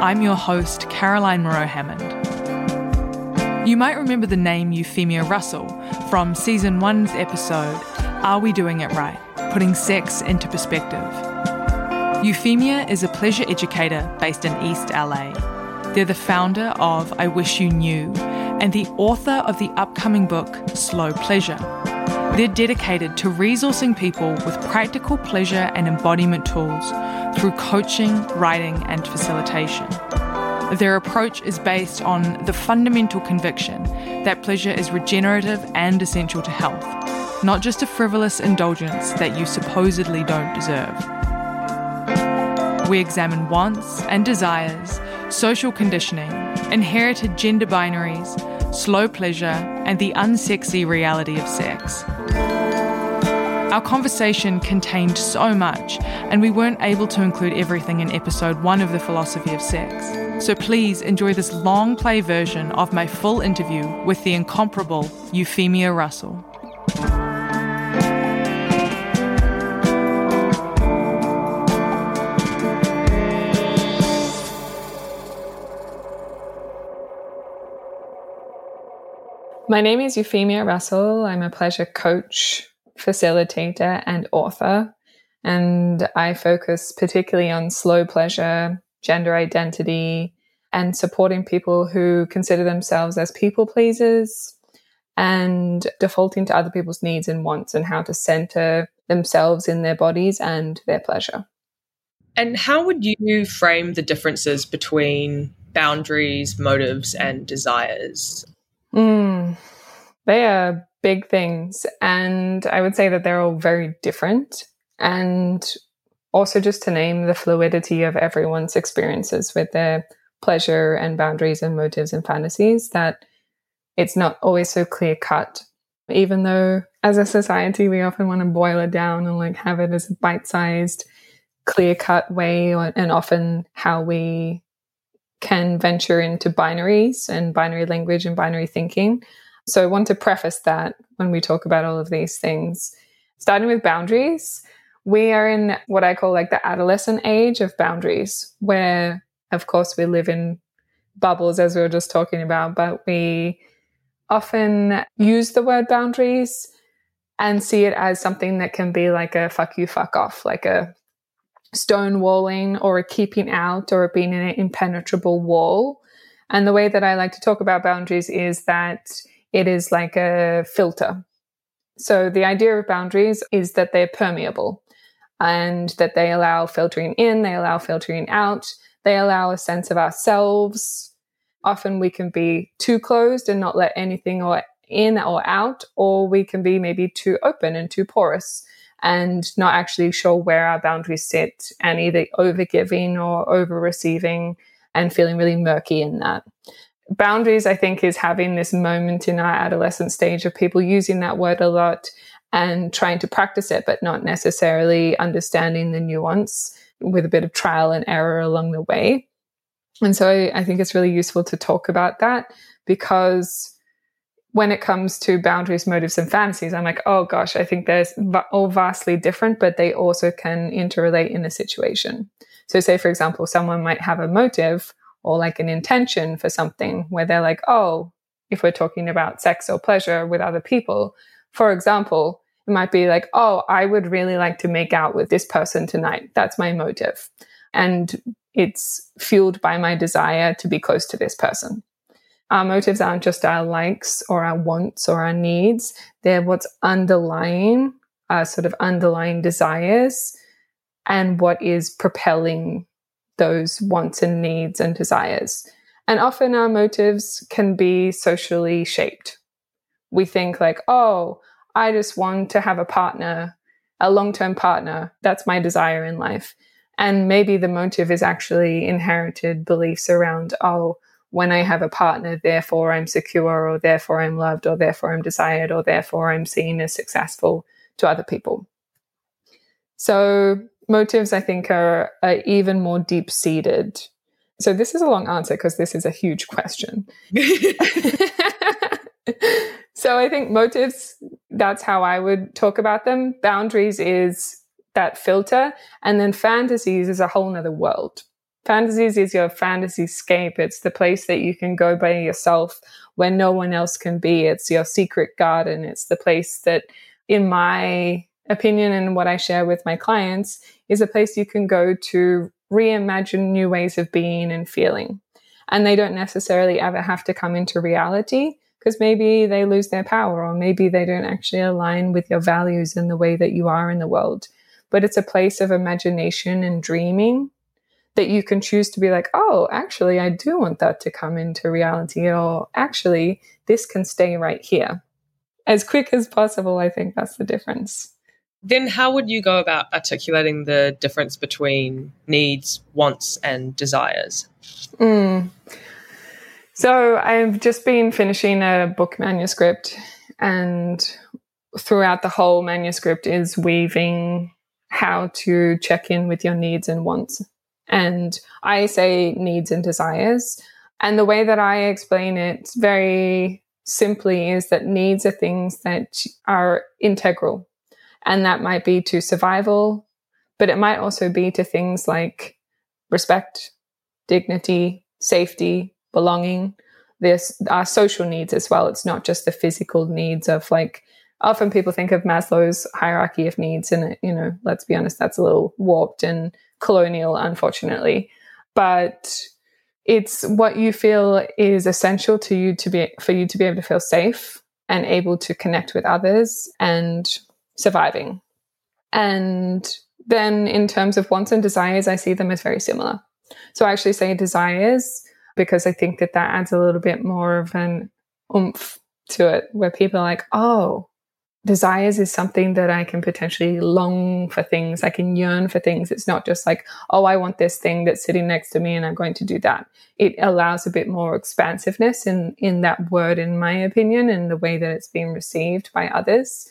I'm your host, Caroline Moreau Hammond. You might remember the name Euphemia Russell from season one's episode, Are We Doing It Right? Putting Sex into Perspective. Euphemia is a pleasure educator based in East LA. They're the founder of I Wish You Knew and the author of the upcoming book, Slow Pleasure. They're dedicated to resourcing people with practical pleasure and embodiment tools through coaching, writing, and facilitation. Their approach is based on the fundamental conviction that pleasure is regenerative and essential to health, not just a frivolous indulgence that you supposedly don't deserve. We examine wants and desires, social conditioning, inherited gender binaries, slow pleasure, and the unsexy reality of sex. Our conversation contained so much, and we weren't able to include everything in episode one of The Philosophy of Sex. So please enjoy this long play version of my full interview with the incomparable Euphemia Russell. My name is Euphemia Russell. I'm a pleasure coach, facilitator, and author. And I focus particularly on slow pleasure, gender identity, and supporting people who consider themselves as people pleasers and defaulting to other people's needs and wants and how to center themselves in their bodies and their pleasure. And how would you frame the differences between boundaries, motives, and desires? Mm, they are big things. And I would say that they're all very different. And also, just to name the fluidity of everyone's experiences with their pleasure and boundaries and motives and fantasies, that it's not always so clear cut. Even though, as a society, we often want to boil it down and like have it as a bite sized, clear cut way, and often how we can venture into binaries and binary language and binary thinking. So I want to preface that when we talk about all of these things. Starting with boundaries, we are in what I call like the adolescent age of boundaries, where of course we live in bubbles as we were just talking about, but we often use the word boundaries and see it as something that can be like a fuck you, fuck off, like a stonewalling or a keeping out or being an impenetrable wall. And the way that I like to talk about boundaries is that it is like a filter. So the idea of boundaries is that they're permeable and that they allow filtering in, they allow filtering out, they allow a sense of ourselves. Often we can be too closed and not let anything or in or out, or we can be maybe too open and too porous and not actually sure where our boundaries sit and either over giving or over receiving and feeling really murky in that. Boundaries, I think, is having this moment in our adolescent stage of people using that word a lot and trying to practice it, but not necessarily understanding the nuance with a bit of trial and error along the way. And so I, I think it's really useful to talk about that because when it comes to boundaries, motives, and fantasies, I'm like, oh gosh, I think they're all vastly different, but they also can interrelate in a situation. So, say, for example, someone might have a motive or like an intention for something where they're like, oh, if we're talking about sex or pleasure with other people, for example, it might be like, oh, I would really like to make out with this person tonight. That's my motive. And it's fueled by my desire to be close to this person. Our motives aren't just our likes or our wants or our needs. They're what's underlying our sort of underlying desires and what is propelling those wants and needs and desires. And often our motives can be socially shaped. We think like, oh, I just want to have a partner, a long term partner. That's my desire in life. And maybe the motive is actually inherited beliefs around, oh, when I have a partner, therefore I'm secure, or therefore I'm loved, or therefore I'm desired, or therefore I'm seen as successful to other people. So motives, I think, are, are even more deep seated. So this is a long answer because this is a huge question. so I think motives, that's how I would talk about them. Boundaries is that filter. And then fantasies is a whole nother world. Fantasies is your fantasy scape. It's the place that you can go by yourself where no one else can be. It's your secret garden. It's the place that, in my opinion and what I share with my clients, is a place you can go to reimagine new ways of being and feeling. And they don't necessarily ever have to come into reality because maybe they lose their power or maybe they don't actually align with your values and the way that you are in the world. But it's a place of imagination and dreaming that you can choose to be like, oh, actually, I do want that to come into reality, or actually, this can stay right here. As quick as possible, I think that's the difference. Then, how would you go about articulating the difference between needs, wants, and desires? Mm. So, I've just been finishing a book manuscript, and throughout the whole manuscript is weaving how to check in with your needs and wants and I say needs and desires. And the way that I explain it very simply is that needs are things that are integral. And that might be to survival, but it might also be to things like respect, dignity, safety, belonging. There's our social needs as well. It's not just the physical needs of like, often people think of Maslow's hierarchy of needs. And, you know, let's be honest, that's a little warped and colonial, unfortunately. But it's what you feel is essential to you to be for you to be able to feel safe and able to connect with others and surviving. And then in terms of wants and desires, I see them as very similar. So I actually say desires because I think that that adds a little bit more of an oomph to it where people are like, oh, desires is something that I can potentially long for things. I can yearn for things. It's not just like, oh, I want this thing that's sitting next to me and I'm going to do that. It allows a bit more expansiveness in, in that word, in my opinion, and the way that it's being received by others.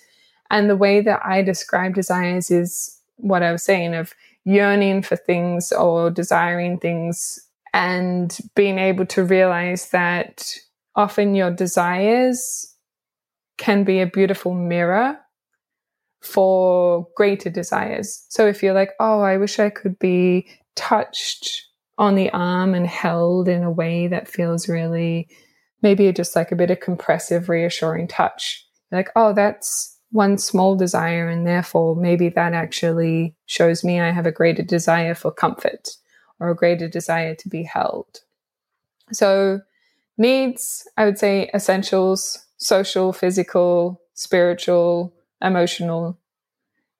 And the way that I describe desires is what I was saying of yearning for things or desiring things and being able to realize that often your desires can be a beautiful mirror for greater desires. So if you're like, oh, I wish I could be touched on the arm and held in a way that feels really maybe just like a bit of compressive, reassuring touch. You're like, oh, that's one small desire, and therefore maybe that actually shows me I have a greater desire for comfort or a greater desire to be held. So, needs, I would say essentials, social, physical, spiritual, emotional.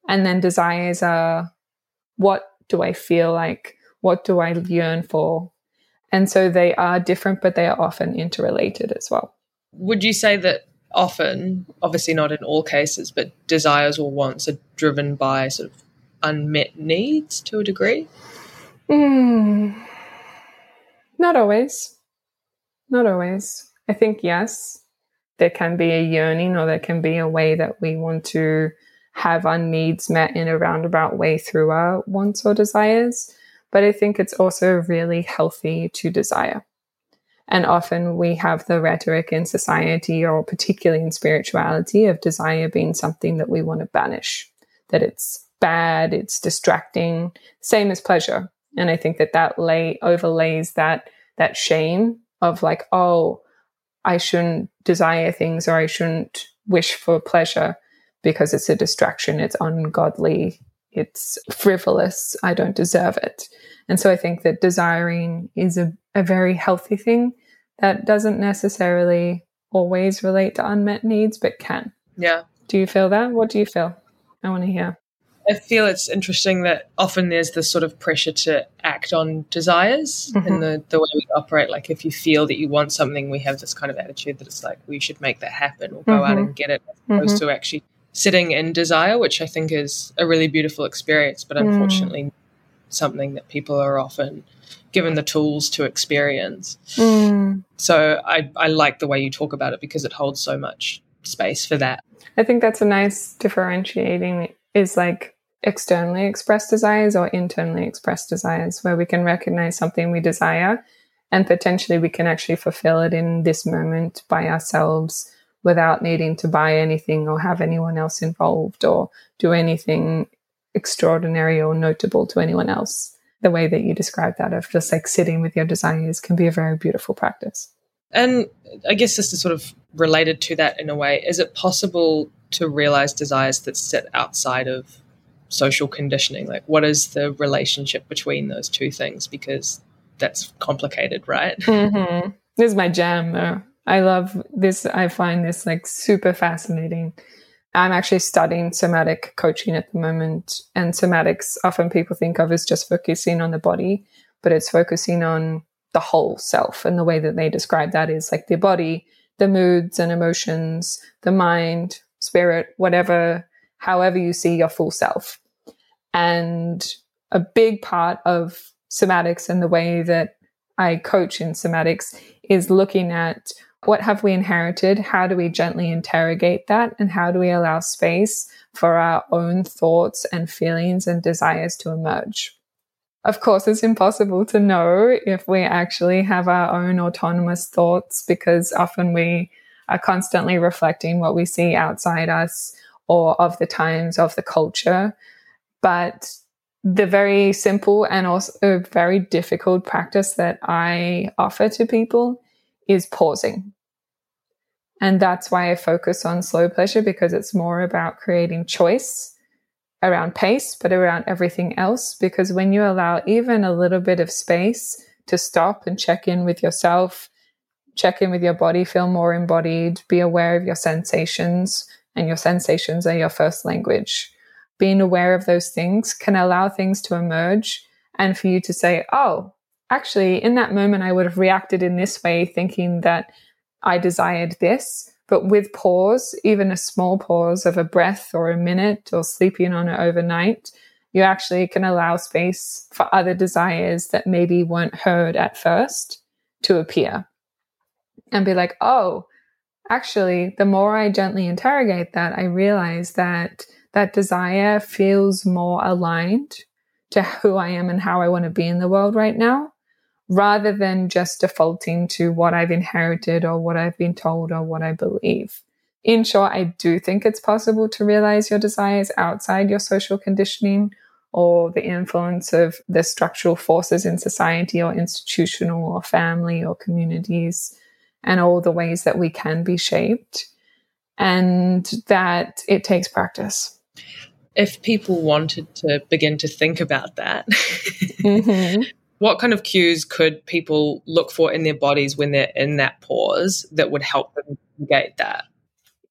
And then desires are what do I feel like? What do I yearn for? And so they are different, but they are often interrelated as well. Would you say that often, obviously not in all cases, but desires or wants are driven by sort of unmet needs to a degree? Mm, not always. Not always. I think yes there can be a yearning or there can be a way that we want to have our needs met in a roundabout way through our wants or desires. But I think it's also really healthy to desire. And often we have the rhetoric in society, or particularly in spirituality, of desire being something that we want to banish, that it's bad, it's distracting, same as pleasure. And I think that that lay overlays that that shame of like, oh, I shouldn't desire things or I shouldn't wish for pleasure because it's a distraction, it's ungodly, it's frivolous, I don't deserve it. And so I think that desiring is a, a very healthy thing that doesn't necessarily always relate to unmet needs, but can. Yeah. Do you feel that? What do you feel? I want to hear. I feel it's interesting that often there's this sort of pressure to act on desires mm-hmm. in the, the way we operate. Like if you feel that you want something, we have this kind of attitude that it's like we should make that happen or go mm-hmm. out and get it as opposed mm-hmm. to actually sitting in desire, which I think is a really beautiful experience. But mm. unfortunately, something that people are often given the tools to experience. Mm. So I, I like the way you talk about it because it holds so much space for that. I think that's a nice differentiating is like externally expressed desires or internally expressed desires, where we can recognize something we desire and potentially we can actually fulfill it in this moment by ourselves without needing to buy anything or have anyone else involved or do anything extraordinary or notable to anyone else. The way that you describe that of just like sitting with your desires can be a very beautiful practice. And I guess this is sort of related to that in a way. Is it possible to realize desires that sit outside of social conditioning? Like, what is the relationship between those two things? Because that's complicated, right? Mm-hmm. This is my jam, though. I love this. I find this like super fascinating. I'm actually studying somatic coaching at the moment, and somatics often people think of as just focusing on the body, but it's focusing on the whole self. And the way that they describe that is like the body, the moods and emotions, the mind, spirit, whatever, however you see your full self. And a big part of somatics and the way that I coach in somatics is looking at what have we inherited? How do we gently interrogate that? And how do we allow space for our own thoughts and feelings and desires to emerge? Of course, it's impossible to know if we actually have our own autonomous thoughts because often we are constantly reflecting what we see outside us or of the times of the culture. But the very simple and also very difficult practice that I offer to people is pausing. And that's why I focus on slow pleasure because it's more about creating choice around pace, but around everything else. Because when you allow even a little bit of space to stop and check in with yourself, check in with your body, feel more embodied, be aware of your sensations, and your sensations are your first language. Being aware of those things can allow things to emerge and for you to say, oh, actually, in that moment, I would have reacted in this way, thinking that I desired this. But with pause, even a small pause of a breath or a minute or sleeping on it overnight, you actually can allow space for other desires that maybe weren't heard at first to appear and be like, oh, actually, the more I gently interrogate that, I realize that that desire feels more aligned to who I am and how I want to be in the world right now rather than just defaulting to what I've inherited or what I've been told or what I believe. In short, I do think it's possible to realize your desires outside your social conditioning or the influence of the structural forces in society or institutional or family or communities and all the ways that we can be shaped and that it takes practice. If people wanted to begin to think about that, mm-hmm what kind of cues could people look for in their bodies when they're in that pause that would help them negate that?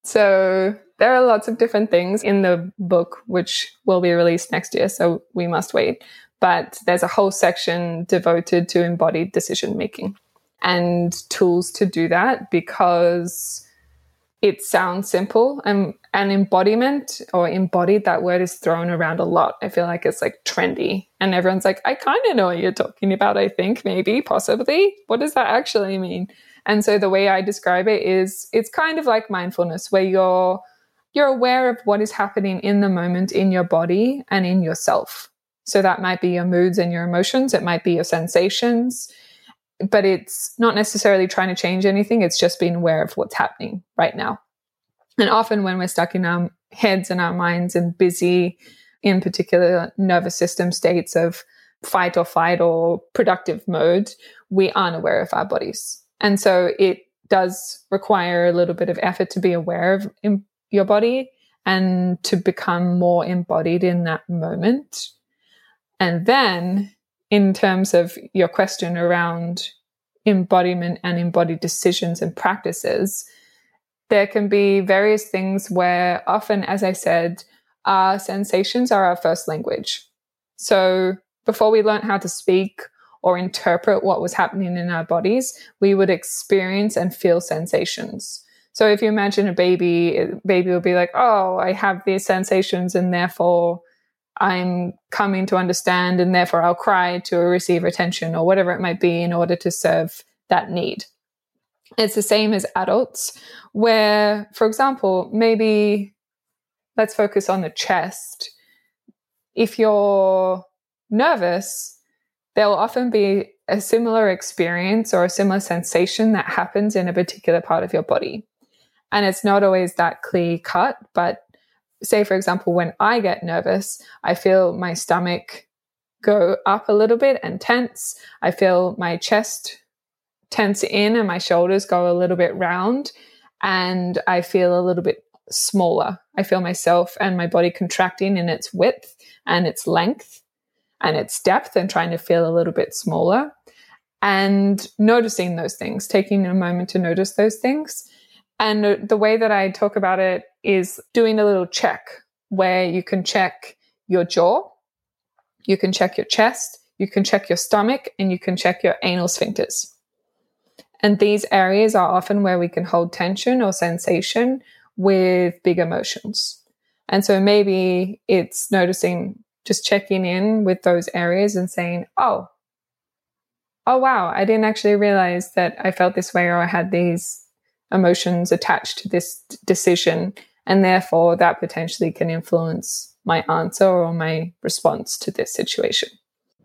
So there are lots of different things in the book, which will be released next year. So we must wait. But there's a whole section devoted to embodied decision making and tools to do that because it sounds simple and an embodiment or embodied that word is thrown around a lot. I feel like it's like trendy and everyone's like i kind of know what you're talking about i think maybe possibly. What does that actually mean? And so the way i describe it is it's kind of like mindfulness where you're you're aware of what is happening in the moment in your body and in yourself. So that might be your moods and your emotions it might be your sensations but it's not necessarily trying to change anything. It's just being aware of what's happening right now. And often when we're stuck in our heads and our minds and busy, in particular nervous system states of fight or flight or productive mode, we aren't aware of our bodies. And so it does require a little bit of effort to be aware of your body and to become more embodied in that moment. And then in terms of your question around embodiment and embodied decisions and practices, there can be various things where often, as I said, our sensations are our first language. So before we learn how to speak or interpret what was happening in our bodies, we would experience and feel sensations. So if you imagine a baby, baby will be like, "Oh, I have these sensations, and therefore I'm coming to understand and therefore I'll cry to receive attention or whatever it might be in order to serve that need. It's the same as adults, where, for example, maybe let's focus on the chest. If you're nervous, there'll often be a similar experience or a similar sensation that happens in a particular part of your body. And it's not always that clear cut, but say, for example, when I get nervous, I feel my stomach go up a little bit and tense. I feel my chest tense in and my shoulders go a little bit round. And I feel a little bit smaller. I feel myself and my body contracting in its width and its length and its depth and trying to feel a little bit smaller. And noticing those things, taking a moment to notice those things. And the way that I talk about it is doing a little check where you can check your jaw, you can check your chest, you can check your stomach, and you can check your anal sphincters. And these areas are often where we can hold tension or sensation with big emotions. And so maybe it's noticing, just checking in with those areas and saying, oh, oh, wow, I didn't actually realize that I felt this way or I had these emotions attached to this decision. And therefore, that potentially can influence my answer or my response to this situation.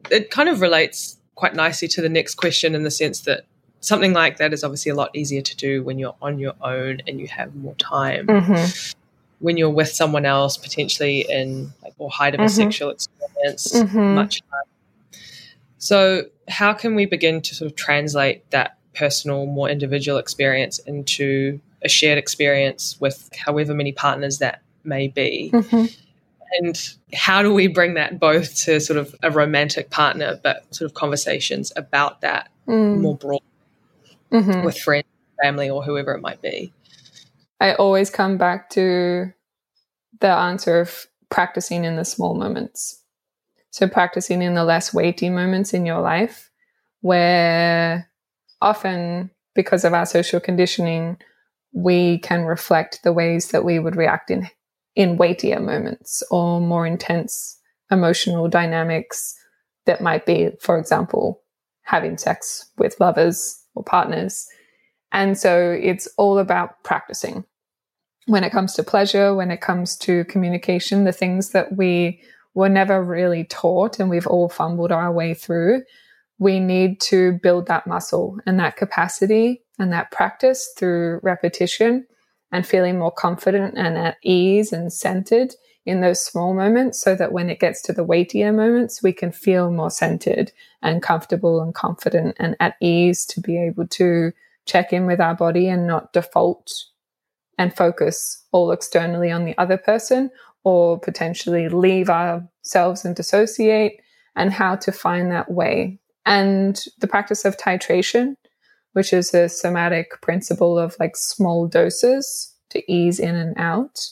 It kind of relates quite nicely to the next question in the sense that something like that is obviously a lot easier to do when you're on your own and you have more time. Mm-hmm. When you're with someone else, potentially in like more height of a mm-hmm. sexual experience, mm-hmm. much time. So, how can we begin to sort of translate that personal, more individual experience into a shared experience with however many partners that may be. Mm-hmm. And how do we bring that both to sort of a romantic partner, but sort of conversations about that mm. more broad mm-hmm. with friends, family, or whoever it might be? I always come back to the answer of practicing in the small moments. So, practicing in the less weighty moments in your life where often because of our social conditioning, we can reflect the ways that we would react in in weightier moments or more intense emotional dynamics that might be, for example, having sex with lovers or partners. And so it's all about practicing. When it comes to pleasure, when it comes to communication, the things that we were never really taught and we've all fumbled our way through, we need to build that muscle and that capacity and that practice through repetition and feeling more confident and at ease and centered in those small moments so that when it gets to the weightier moments, we can feel more centered and comfortable and confident and at ease to be able to check in with our body and not default and focus all externally on the other person or potentially leave ourselves and dissociate and how to find that way and the practice of titration, which is a somatic principle of like small doses to ease in and out.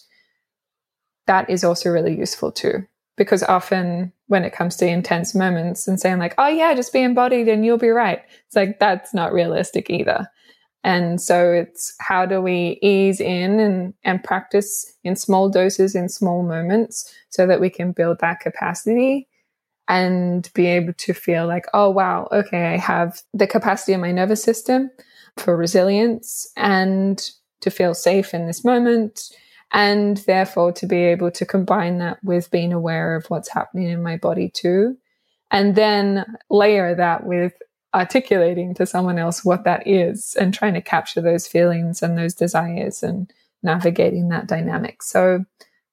That is also really useful too. Because often when it comes to intense moments and saying like, oh yeah, just be embodied and you'll be right. It's like, that's not realistic either. And so it's how do we ease in and, and practice in small doses in small moments so that we can build that capacity and be able to feel like, oh, wow, okay, I have the capacity in my nervous system for resilience and to feel safe in this moment. And therefore, to be able to combine that with being aware of what's happening in my body too. And then layer that with articulating to someone else what that is and trying to capture those feelings and those desires and navigating that dynamic. So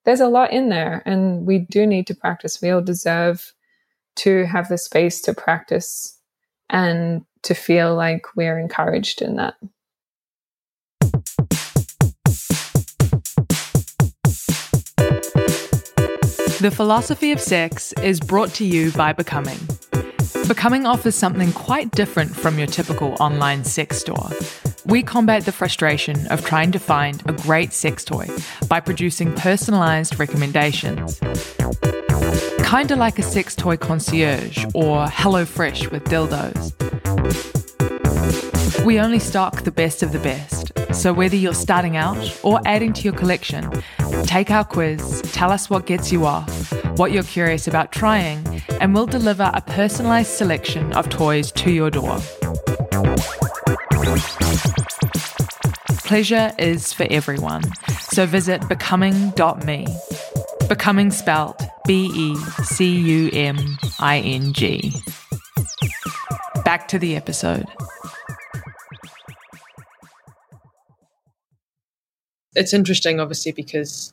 there's a lot in there and we do need to practice. We all deserve to have the space to practice and to feel like we're encouraged in that. The Philosophy of Sex is brought to you by Becuming. Becuming offers something quite different from your typical online sex store. We combat the frustration of trying to find a great sex toy by producing personalized recommendations. Kinda like a sex toy concierge or HelloFresh with dildos. We only stock the best of the best, so whether you're starting out or adding to your collection, take our quiz, tell us what gets you off, what you're curious about trying, and we'll deliver a personalised selection of toys to your door. Pleasure is for everyone, so visit becuming.me. Becuming spelt B E C U M I N G. Back to the episode. It's interesting, obviously, because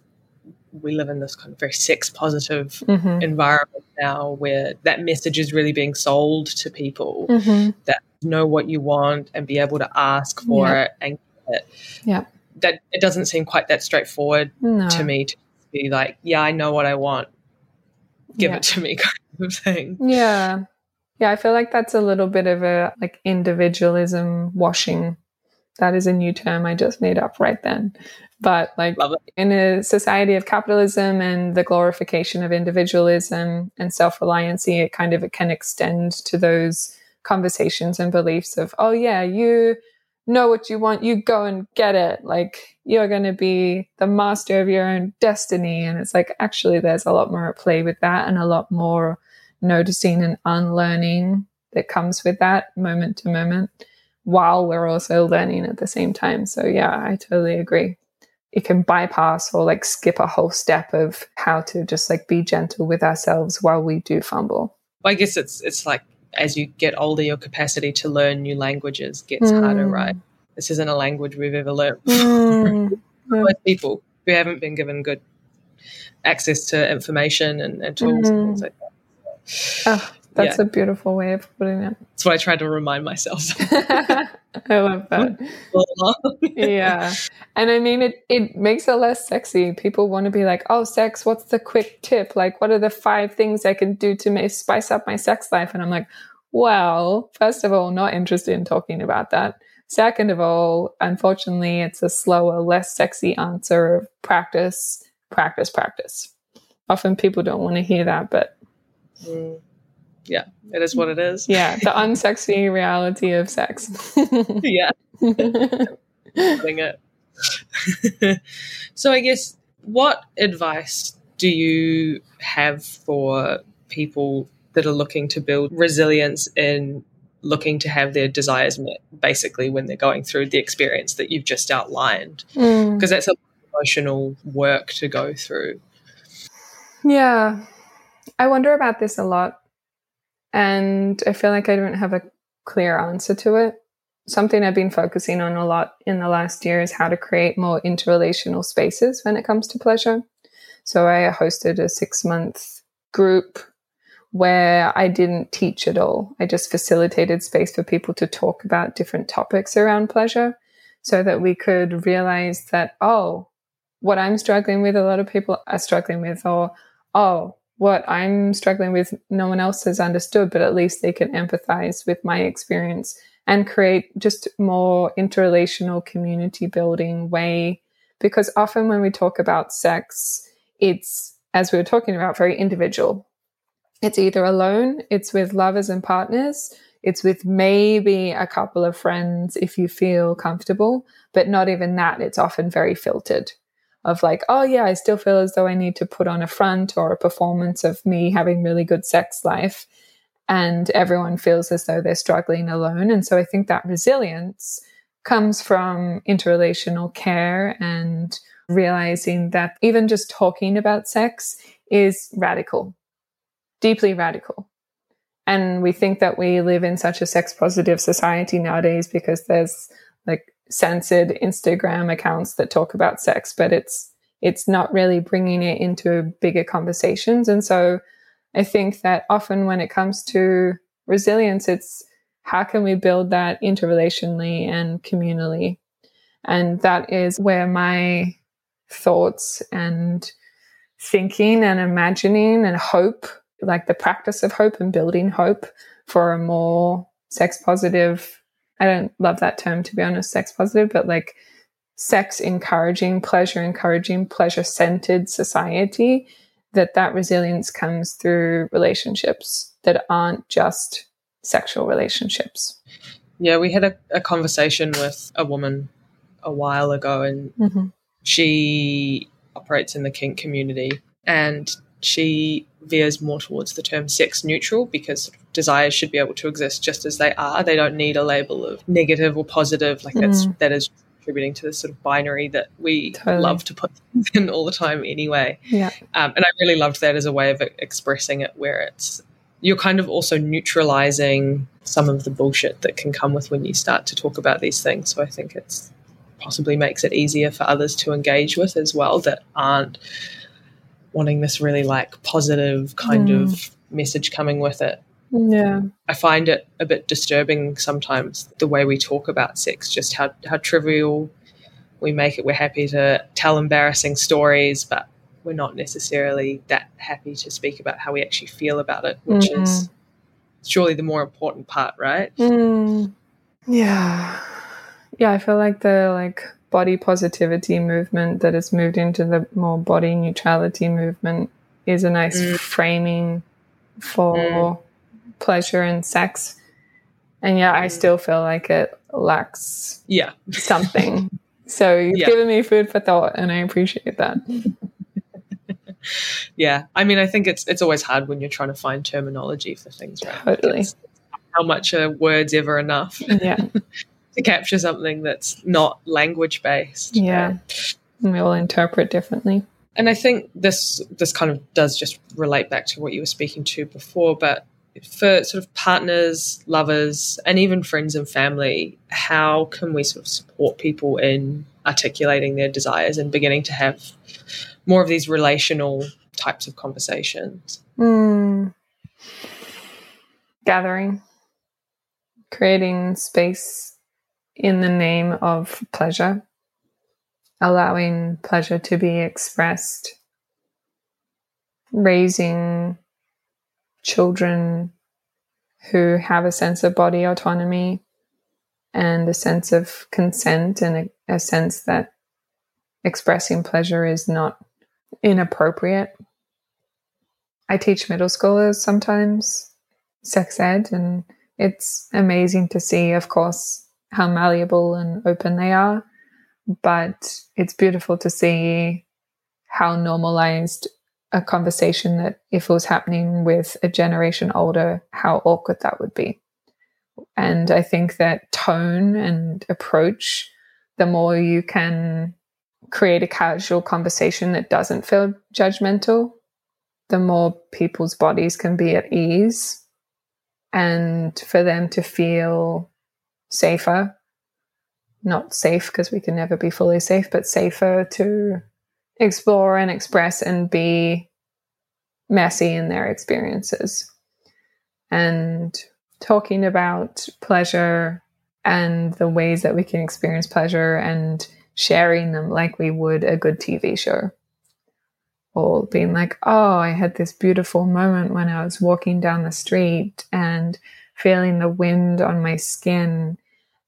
we live in this kind of very sex positive Mhm. environment now where that message is really being sold to people Mhm. that know what you want and be able to ask for Yeah. it and it. Yeah. That it doesn't seem quite that straightforward No. to me to be like, yeah, I know what I want. Give Yeah. it to me kind of thing. Yeah. Yeah, I feel like that's a little bit of a like individualism washing. That is a new term I just made up right then. But like in a society of capitalism and the glorification of individualism and self-reliancy, it kind of it can extend to those conversations and beliefs of, oh yeah, you know what you want, you go and get it. Like you're going to be the master of your own destiny. And it's like, actually, there's a lot more at play with that and a lot more noticing and unlearning that comes with that moment to moment while we're also learning at the same time. So, yeah, I totally agree. It can bypass or like skip a whole step of how to just like be gentle with ourselves while we do fumble. I guess it's it's like as you get older, your capacity to learn new languages gets harder, Mm. right? This isn't a language we've ever learned. Mm, most people who haven't been given good access to information and, and tools and things like that. Oh, that's a beautiful way of putting it. That's what I try to remind myself. I love that. yeah. And I mean, it, it makes it less sexy. People want to be like, oh, sex, what's the quick tip? Like, what are the five things I can do to ma- spice up my sex life? And I'm like, well, first of all, not interested in talking about that. Second of all, unfortunately, it's a slower, less sexy answer of practice, practice, practice. Often people don't want to hear that, but Mm. Yeah, it is what it is. yeah, the unsexy reality of sex. yeah, it. so I guess what advice do you have for people that are looking to build resilience in looking to have their desires met basically when they're going through the experience that you've just outlined Mm. because that's a emotional work to go through Yeah. I wonder about this a lot. And I feel like I don't have a clear answer to it. Something I've been focusing on a lot in the last year is how to create more interrelational spaces when it comes to pleasure. So I hosted a six month group where I didn't teach at all. I just facilitated space for people to talk about different topics around pleasure so that we could realize that, oh, what I'm struggling with, a lot of people are struggling with, or oh, what I'm struggling with, no one else has understood, but at least they can empathize with my experience and create just more interrelational community building way. Because often when we talk about sex, it's, as we were talking about, very individual. It's either alone, it's with lovers and partners, it's with maybe a couple of friends if you feel comfortable, but not even that. It's often very filtered of like, oh yeah, I still feel as though I need to put on a front or a performance of me having really good sex life. And everyone feels as though they're struggling alone. And so I think that resilience comes from interrelational care and realizing that even just talking about sex is radical, deeply radical. And we think that we live in such a sex positive society nowadays because there's like censored Instagram accounts that talk about sex, but it's it's not really bringing it into bigger conversations. And so I think that often when it comes to resilience, it's how can we build that interrelationally and communally? And that is where my thoughts and thinking and imagining and hope, like the practice of hope and building hope for a more sex positive I don't love that term to be honest, sex positive, but like sex encouraging, pleasure encouraging, pleasure centered society, that that resilience comes through relationships that aren't just sexual relationships. Yeah, we had a, a conversation with a woman a while ago, and Mm-hmm. she operates in the kink community. And she veers more towards the term sex neutral because desires should be able to exist just as they are. They don't need a label of negative or positive. Like that's Mm. that is contributing to this sort of binary that we Totally. love to put in all the time anyway. Yeah. Um, and I really loved that as a way of expressing it, where it's you're kind of also neutralizing some of the bullshit that can come with when you start to talk about these things. So I think it's possibly makes it easier for others to engage with as well that aren't wanting this really like positive kind Mm. of message coming with it. Yeah. I find it a bit disturbing sometimes the way we talk about sex, just how, how trivial we make it. We're happy to tell embarrassing stories, but we're not necessarily that happy to speak about how we actually feel about it, which Mm. is surely the more important part, right? Mm, yeah. Yeah, I feel like the like body positivity movement that has moved into the more body neutrality movement is a nice Mm. framing for Mm. Pleasure and sex. And yeah, I still feel like it lacks Yeah. something. so you've Yeah. given me food for thought and I appreciate that. Yeah. I mean, I think it's it's always hard when you're trying to find terminology for things, right? Totally. How much are words ever enough Yeah. to capture something that's not language based? Yeah. we all interpret differently. and I think this this kind of does just relate back to what you were speaking to before, but for sort of partners, lovers, and even friends and family, how can we sort of support people in articulating their desires and beginning to have more of these relational types of conversations? Mm. Gathering, creating space in the name of pleasure, allowing pleasure to be expressed, raising children who have a sense of body autonomy and a sense of consent and a, a sense that expressing pleasure is not inappropriate. I teach middle schoolers sometimes sex ed, and it's amazing to see, of course, how malleable and open they are. But it's beautiful to see how normalized a conversation that if it was happening with a generation older, how awkward that would be. And I think that tone and approach, the more you can create a casual conversation that doesn't feel judgmental, the more people's bodies can be at ease and for them to feel safer. Not safe because we can never be fully safe, but safer to explore and express and be messy in their experiences. And talking about pleasure and the ways that we can experience pleasure and sharing them like we would a good TV show. Or being like, oh, I had this beautiful moment when I was walking down the street and feeling the wind on my skin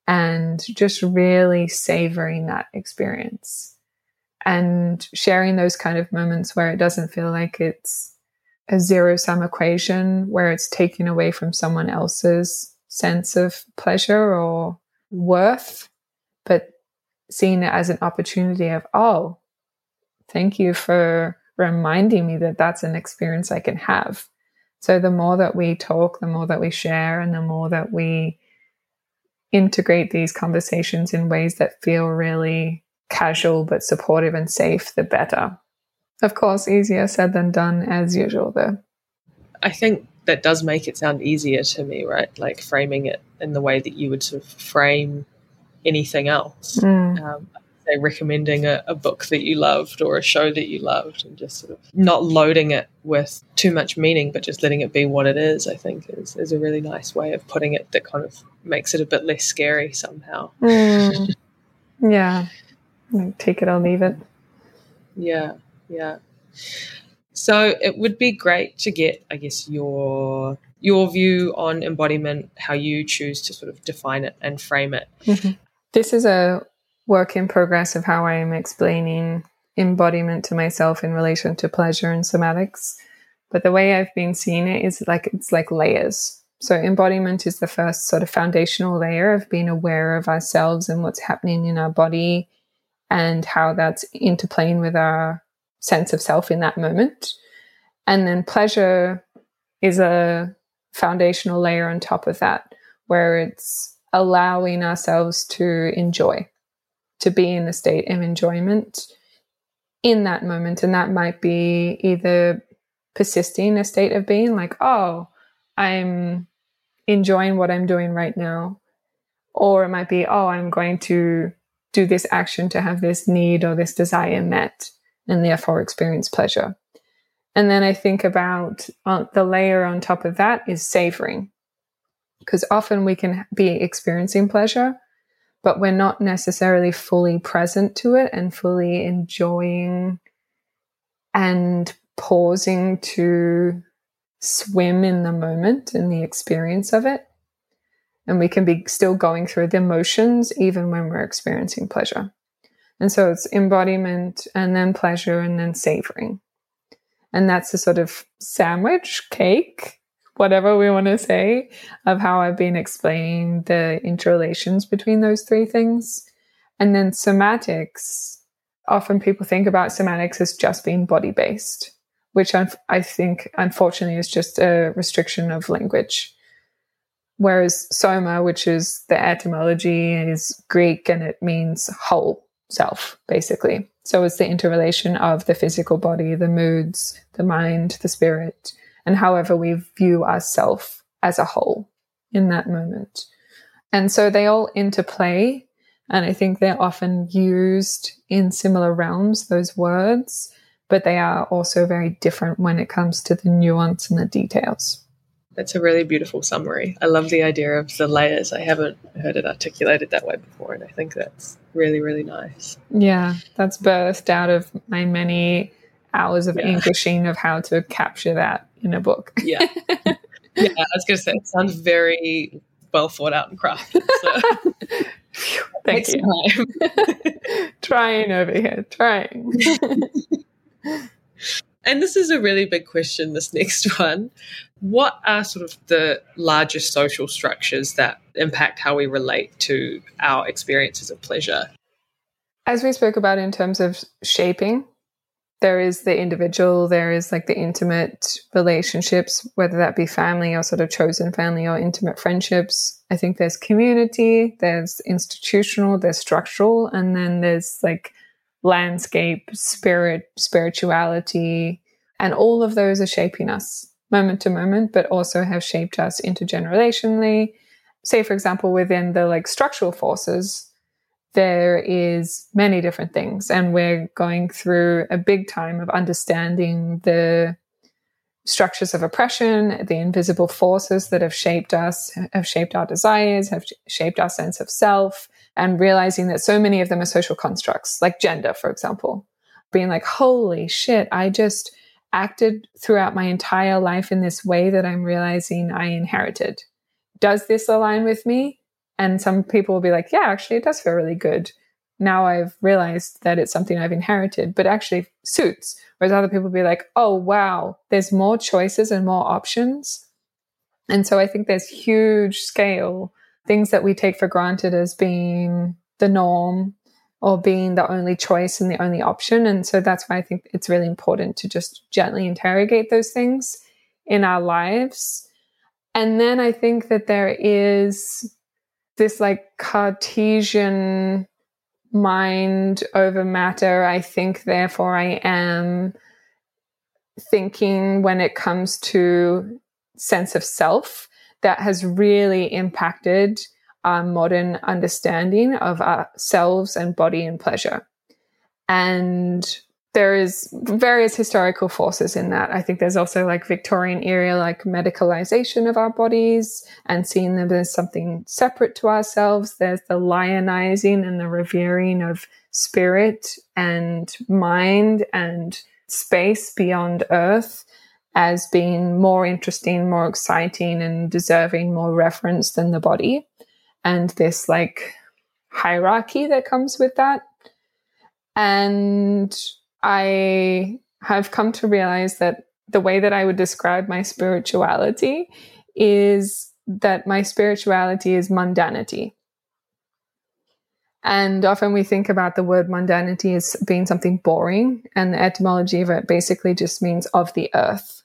and just really savoring that experience and sharing those kind of moments where it doesn't feel like it's a zero sum equation where it's taken away from someone else's sense of pleasure or worth, but seeing it as an opportunity of, oh, thank you for reminding me that that's an experience I can have. So the more that we talk, the more that we share, and the more that we integrate these conversations in ways that feel really casual but supportive and safe, the better. Of course, easier said than done as usual, though. I think that does make it sound easier to me, right? Like framing it in the way that you would sort of frame anything else. Mm. Um, say recommending a, a book that you loved or a show that you loved and just sort of not loading it with too much meaning, but just letting it be what it is, I think is, is a really nice way of putting it that kind of makes it a bit less scary somehow. Mm. yeah. Like, take it or leave it. Yeah, yeah. So it would be great to get, I guess, your your view on embodiment, how you choose to sort of define it and frame it. Mm-hmm. This is a work in progress of how I am explaining embodiment to myself in relation to pleasure and somatics. But the way I've been seeing it is like it's like layers. So embodiment is the first sort of foundational layer of being aware of ourselves and what's happening in our body and how that's interplaying with our sense of self in that moment. And then pleasure is a foundational layer on top of that, where it's allowing ourselves to enjoy, to be in a state of enjoyment in that moment. And that might be either persisting a state of being like, oh, I'm enjoying what I'm doing right now. Or it might be, oh, I'm going to do this action to have this need or this desire met and therefore experience pleasure. And then I think about uh, the layer on top of that is savoring. Because often we can be experiencing pleasure, but we're not necessarily fully present to it and fully enjoying and pausing to swim in the moment in the experience of it. And we can be still going through the emotions even when we're experiencing pleasure. And so it's embodiment and then pleasure and then savoring. And that's a sort of sandwich, cake, whatever we want to say, of how I've been explaining the interrelations between those three things. And then somatics, often people think about somatics as just being body based, which I think unfortunately is just a restriction of language. Whereas soma, which is the etymology, is Greek and it means whole self, basically. So it's the interrelation of the physical body, the moods, the mind, the spirit, and however we view ourself as a whole in that moment. And so they all interplay. And I think they're often used in similar realms, those words, but they are also very different when it comes to the nuance and the details. That's a really beautiful summary. I love the idea of the layers. I haven't heard it articulated that way before, and I think that's really, really nice. Yeah, that's birthed out of my many hours of yeah. Englishing of how to capture that in a book. yeah. Yeah, I was going to say, it sounds very well thought out and crafted. So. Thank you. trying over here, trying. and this is a really big question, this next one. What are sort of the largest social structures that impact how we relate to our experiences of pleasure? As we spoke about in terms of shaping, there is the individual, there is like the intimate relationships, whether that be family or sort of chosen family or intimate friendships. I think there's community, there's institutional, there's structural, and then there's like landscape, spirit, spirituality, and all of those are shaping us moment to moment, but also have shaped us intergenerationally. Say, for example, within the like structural forces, there is many different things, and we're going through a big time of understanding the structures of oppression, the invisible forces that have shaped us, have shaped our desires, have shaped our sense of self, and realizing that so many of them are social constructs, like gender, for example. Being like, holy shit, I just acted throughout my entire life in this way that I'm realizing I inherited. Does this align with me? And some people will be like, yeah, actually, it does feel really good. Now I've realized that it's something I've inherited, but actually suits. Whereas other people will be like, oh, wow, there's more choices and more options. And so I think there's huge scale things that we take for granted as being the norm or being the only choice and the only option. And so that's why I think it's really important to just gently interrogate those things in our lives. And then I think that there is this like Cartesian mind over matter. I think, therefore, I am thinking when it comes to sense of self that has really impacted our modern understanding of ourselves and body and pleasure. And there is various historical forces in that. I think there's also like Victorian era, like medicalization of our bodies and seeing them as something separate to ourselves. There's the lionizing and the revering of spirit and mind and space beyond earth as being more interesting, more exciting, and deserving more reference than the body. And this like hierarchy that comes with that. And I have come to realize that the way that I would describe my spirituality is that my spirituality is mundanity. And often we think about the word mundanity as being something boring, and the etymology of it basically just means of the earth.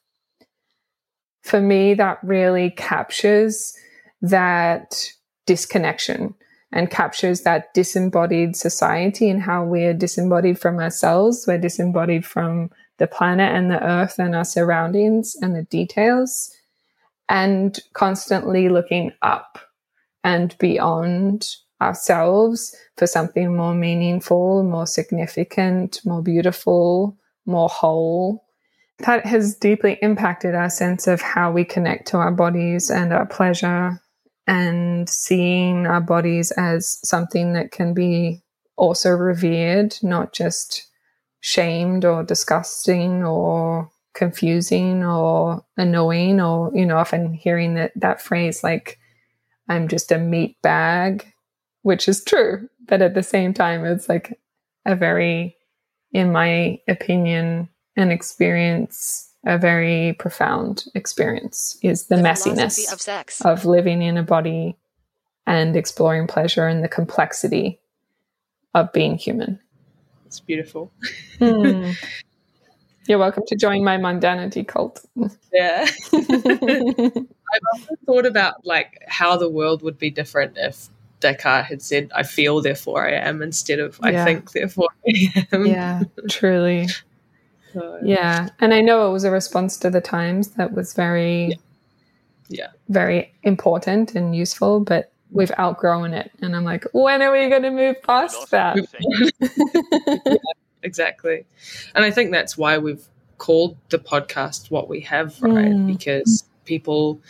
For me, that really captures that disconnection and captures that disembodied society and how we're disembodied from ourselves. We're disembodied from the planet and the earth and our surroundings and the details, and constantly looking up and beyond ourselves for something more meaningful, more significant, more beautiful, more whole. That has deeply impacted our sense of how we connect to our bodies and our pleasure and seeing our bodies as something that can be also revered, not just shamed or disgusting or confusing or annoying or you know often hearing that that phrase like i'm just a meat bag which is true but at the same time it's like a very in my opinion an experience a very profound experience is the, the messiness of sex of living in a body and exploring pleasure and the complexity of being human it's beautiful. mm. You're welcome to join my mundanity cult. Yeah. I've often thought about like how the world would be different if Descartes had said, I feel, therefore I am, instead of I yeah. think, therefore I am. Yeah, truly. So. Yeah. And I know it was a response to the times that was very, yeah. yeah. very important and useful, but we've outgrown it. And I'm like, when are we going to move past that? yeah, exactly. And I think that's why we've called the podcast what we have, right? Mm. Because people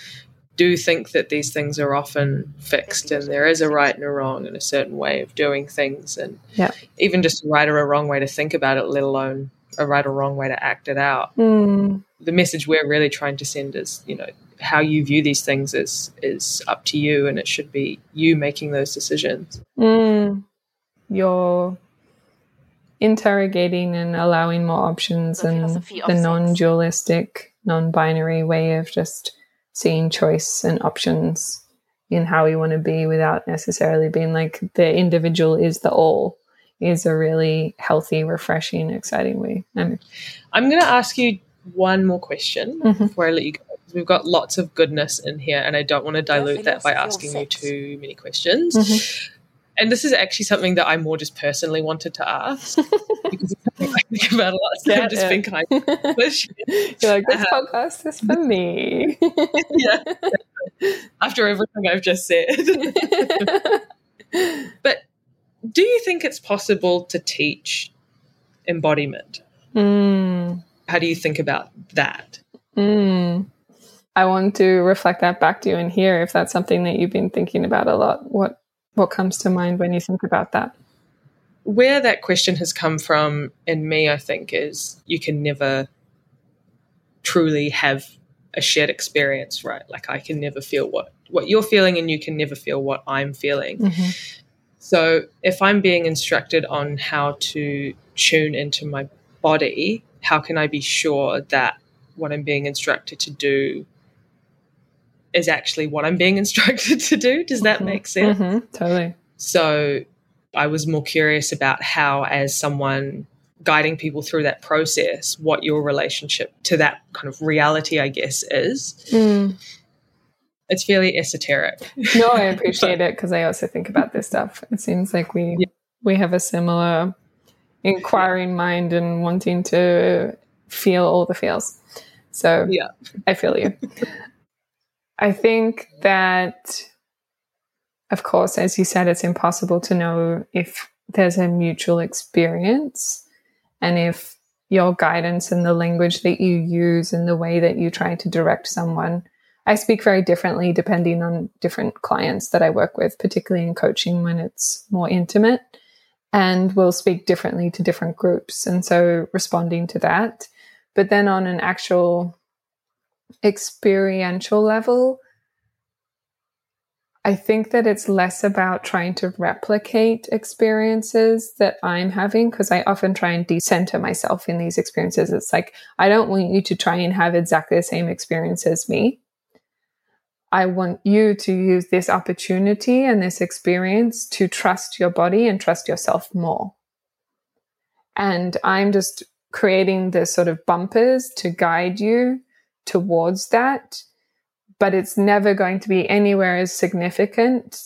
do think that these things are often fixed and there is a right and a wrong and a certain way of doing things and yeah. even just a right or a wrong way to think about it let alone a right or wrong way to act it out mm. the message we're really trying to send is you know how you view these things is is up to you, and it should be you making those decisions. Mm. You're interrogating and allowing more options, the and the non-dualistic, non-binary way of just seeing choice and options in how we want to be without necessarily being like the individual is the all is a really healthy, refreshing, exciting way. I'm, I'm going to ask you one more question mm-hmm. before I let you go. We've got lots of goodness in here, and I don't want to dilute that by asking you too many questions. Mm-hmm. And this is actually something that I more just personally wanted to ask because it's something I think about a lot. So yeah, I've just yeah. been kind of You're like, this um, podcast is for me. yeah. After everything I've just said. but do you think it's possible to teach embodiment? Mm. How do you think about that? Mm. I want to reflect that back to you and hear if that's something that you've been thinking about a lot. What what comes to mind when you think about that? Where that question has come from in me, I think, is you can never truly have a shared experience, right? Like I can never feel what what you're feeling, and you can never feel what I'm feeling. Mm-hmm. So if I'm being instructed on how to tune into my body, how can I be sure that what I'm being instructed to do is actually what I'm being instructed to do. Does that mm-hmm. make sense? Mm-hmm. Totally. So I was more curious about how, as someone guiding people through that process, what your relationship to that kind of reality, I guess, is. Mm. It's fairly esoteric. No, I appreciate it because I also think about this stuff. It seems like we yeah. we have a similar inquiring mind and wanting to feel all the feels. So yeah, I feel you. I think that, of course, as you said, it's impossible to know if there's a mutual experience and if your guidance and the language that you use and the way that you try to direct someone. I speak very differently depending on different clients that I work with, particularly in coaching when it's more intimate, and will speak differently to different groups. And so responding to that. But then on an actual experiential level, I think that it's less about trying to replicate experiences that I'm having because I often try and decenter myself in these experiences. It's like, I don't want you to try and have exactly the same experience as me. I want you to use this opportunity and this experience to trust your body and trust yourself more. And I'm just creating the sort of bumpers to guide you towards that. But it's never going to be anywhere as significant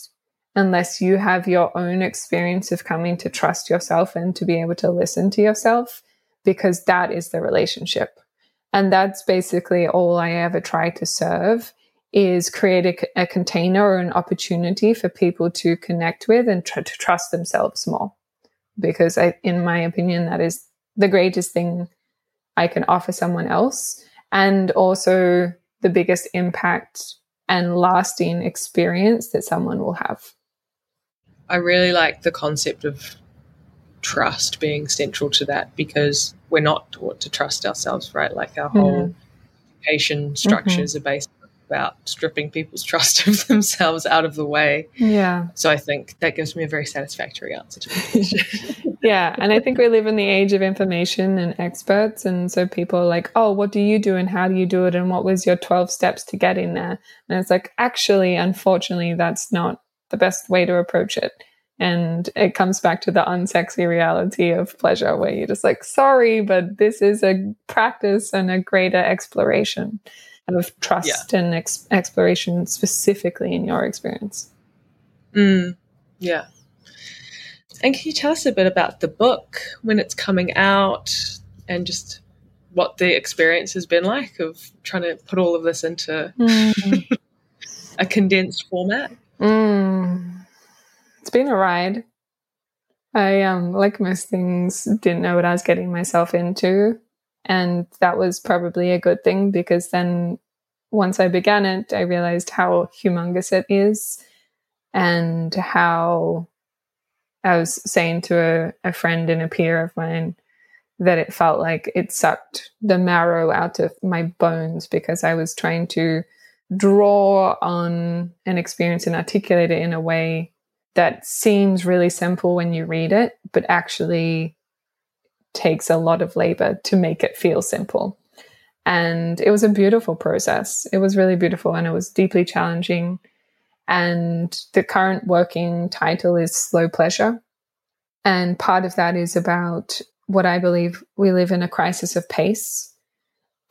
unless you have your own experience of coming to trust yourself and to be able to listen to yourself, because that is the relationship. And that's basically all I ever try to serve is create a, a container or an opportunity for people to connect with and try to trust themselves more. Because I, in my opinion, that is the greatest thing I can offer someone else. And also the biggest impact and lasting experience that someone will have. I really like the concept of trust being central to that because we're not taught to trust ourselves, right? Like our whole mm-hmm. education structures mm-hmm. are based about stripping people's trust of themselves out of the way. Yeah. So I think that gives me a very satisfactory answer to yeah. And I think we live in the age of information and experts. And so people are like, oh, what do you do and how do you do it? And what was your 12 steps to get in there? And it's like, actually, unfortunately, that's not the best way to approach it. And it comes back to the unsexy reality of pleasure, where you're just like, sorry, but this is a practice and a greater exploration of trust yeah. and ex- exploration specifically in your experience. Mm, yeah. And can you tell us a bit about the book, when it's coming out, and just what the experience has been like of trying to put all of this into mm. a condensed format? Mm. It's been a ride. I um like most things didn't know what I was getting myself into and that was probably a good thing because then once I began it, I realized how humongous it is and how I was saying to a, a friend and a peer of mine that it felt like it sucked the marrow out of my bones because I was trying to draw on an experience and articulate it in a way that seems really simple when you read it, but actually takes a lot of labor to make it feel simple. And it was a beautiful process. It was really beautiful and it was deeply challenging. And the current working title is Slow Pleasure. And part of that is about what I believe we live in a crisis of pace.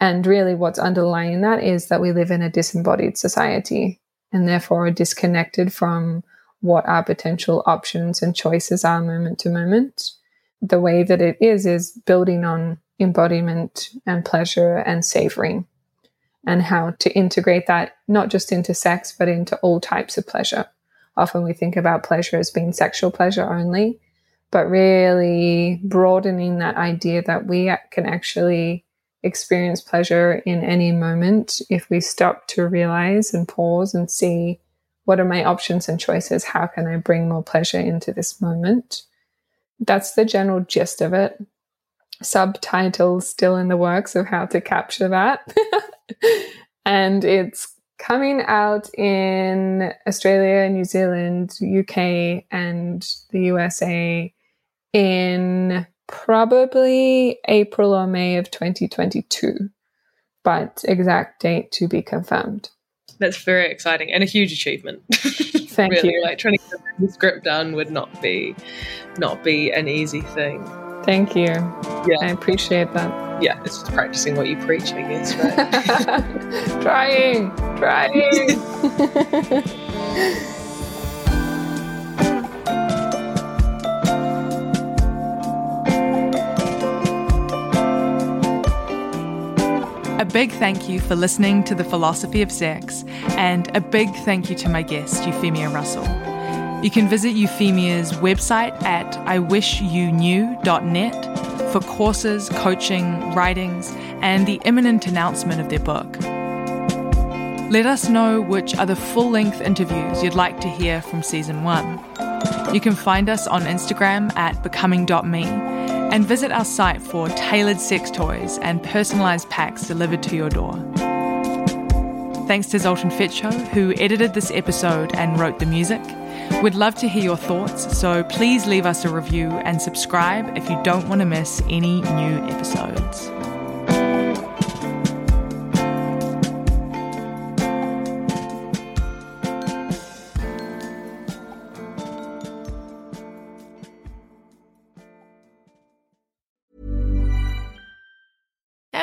And really, what's underlying that is that we live in a disembodied society and therefore are disconnected from what our potential options and choices are moment to moment the way that it is is building on embodiment and pleasure and savoring and how to integrate that not just into sex but into all types of pleasure. Often we think about pleasure as being sexual pleasure only but really broadening that idea that we can actually experience pleasure in any moment if we stop to realize and pause and see what are my options and choices. How can i bring more pleasure into this moment that's the general gist of it. Subtitles still in the works of how to capture that. and it's coming out in Australia, New Zealand, UK, and the USA in probably April or May of 2022, but exact date to be confirmed. That's very exciting and a huge achievement. Thank really, you. Like trying to get the script done would not be not be an easy thing. Thank you. Yeah. I appreciate that. Yeah, it's just practicing what you preach, I guess, right? trying, trying. big thank you for listening to The Philosophy of Sex, and a big thank you to my guest, Euphemia Russell. You can visit Euphemia's website at iwishyouKnew.net for courses, coaching, writings, and the imminent announcement of their book. Let us know which other full length interviews you'd like to hear from season one. You can find us on Instagram at becuming.me and visit our site for tailored sex toys and personalised packs delivered to your door. Thanks to Zoltan Fecso, who edited this episode and wrote the music. We'd love to hear your thoughts, so please leave us a review and subscribe if you don't want to miss any new episodes.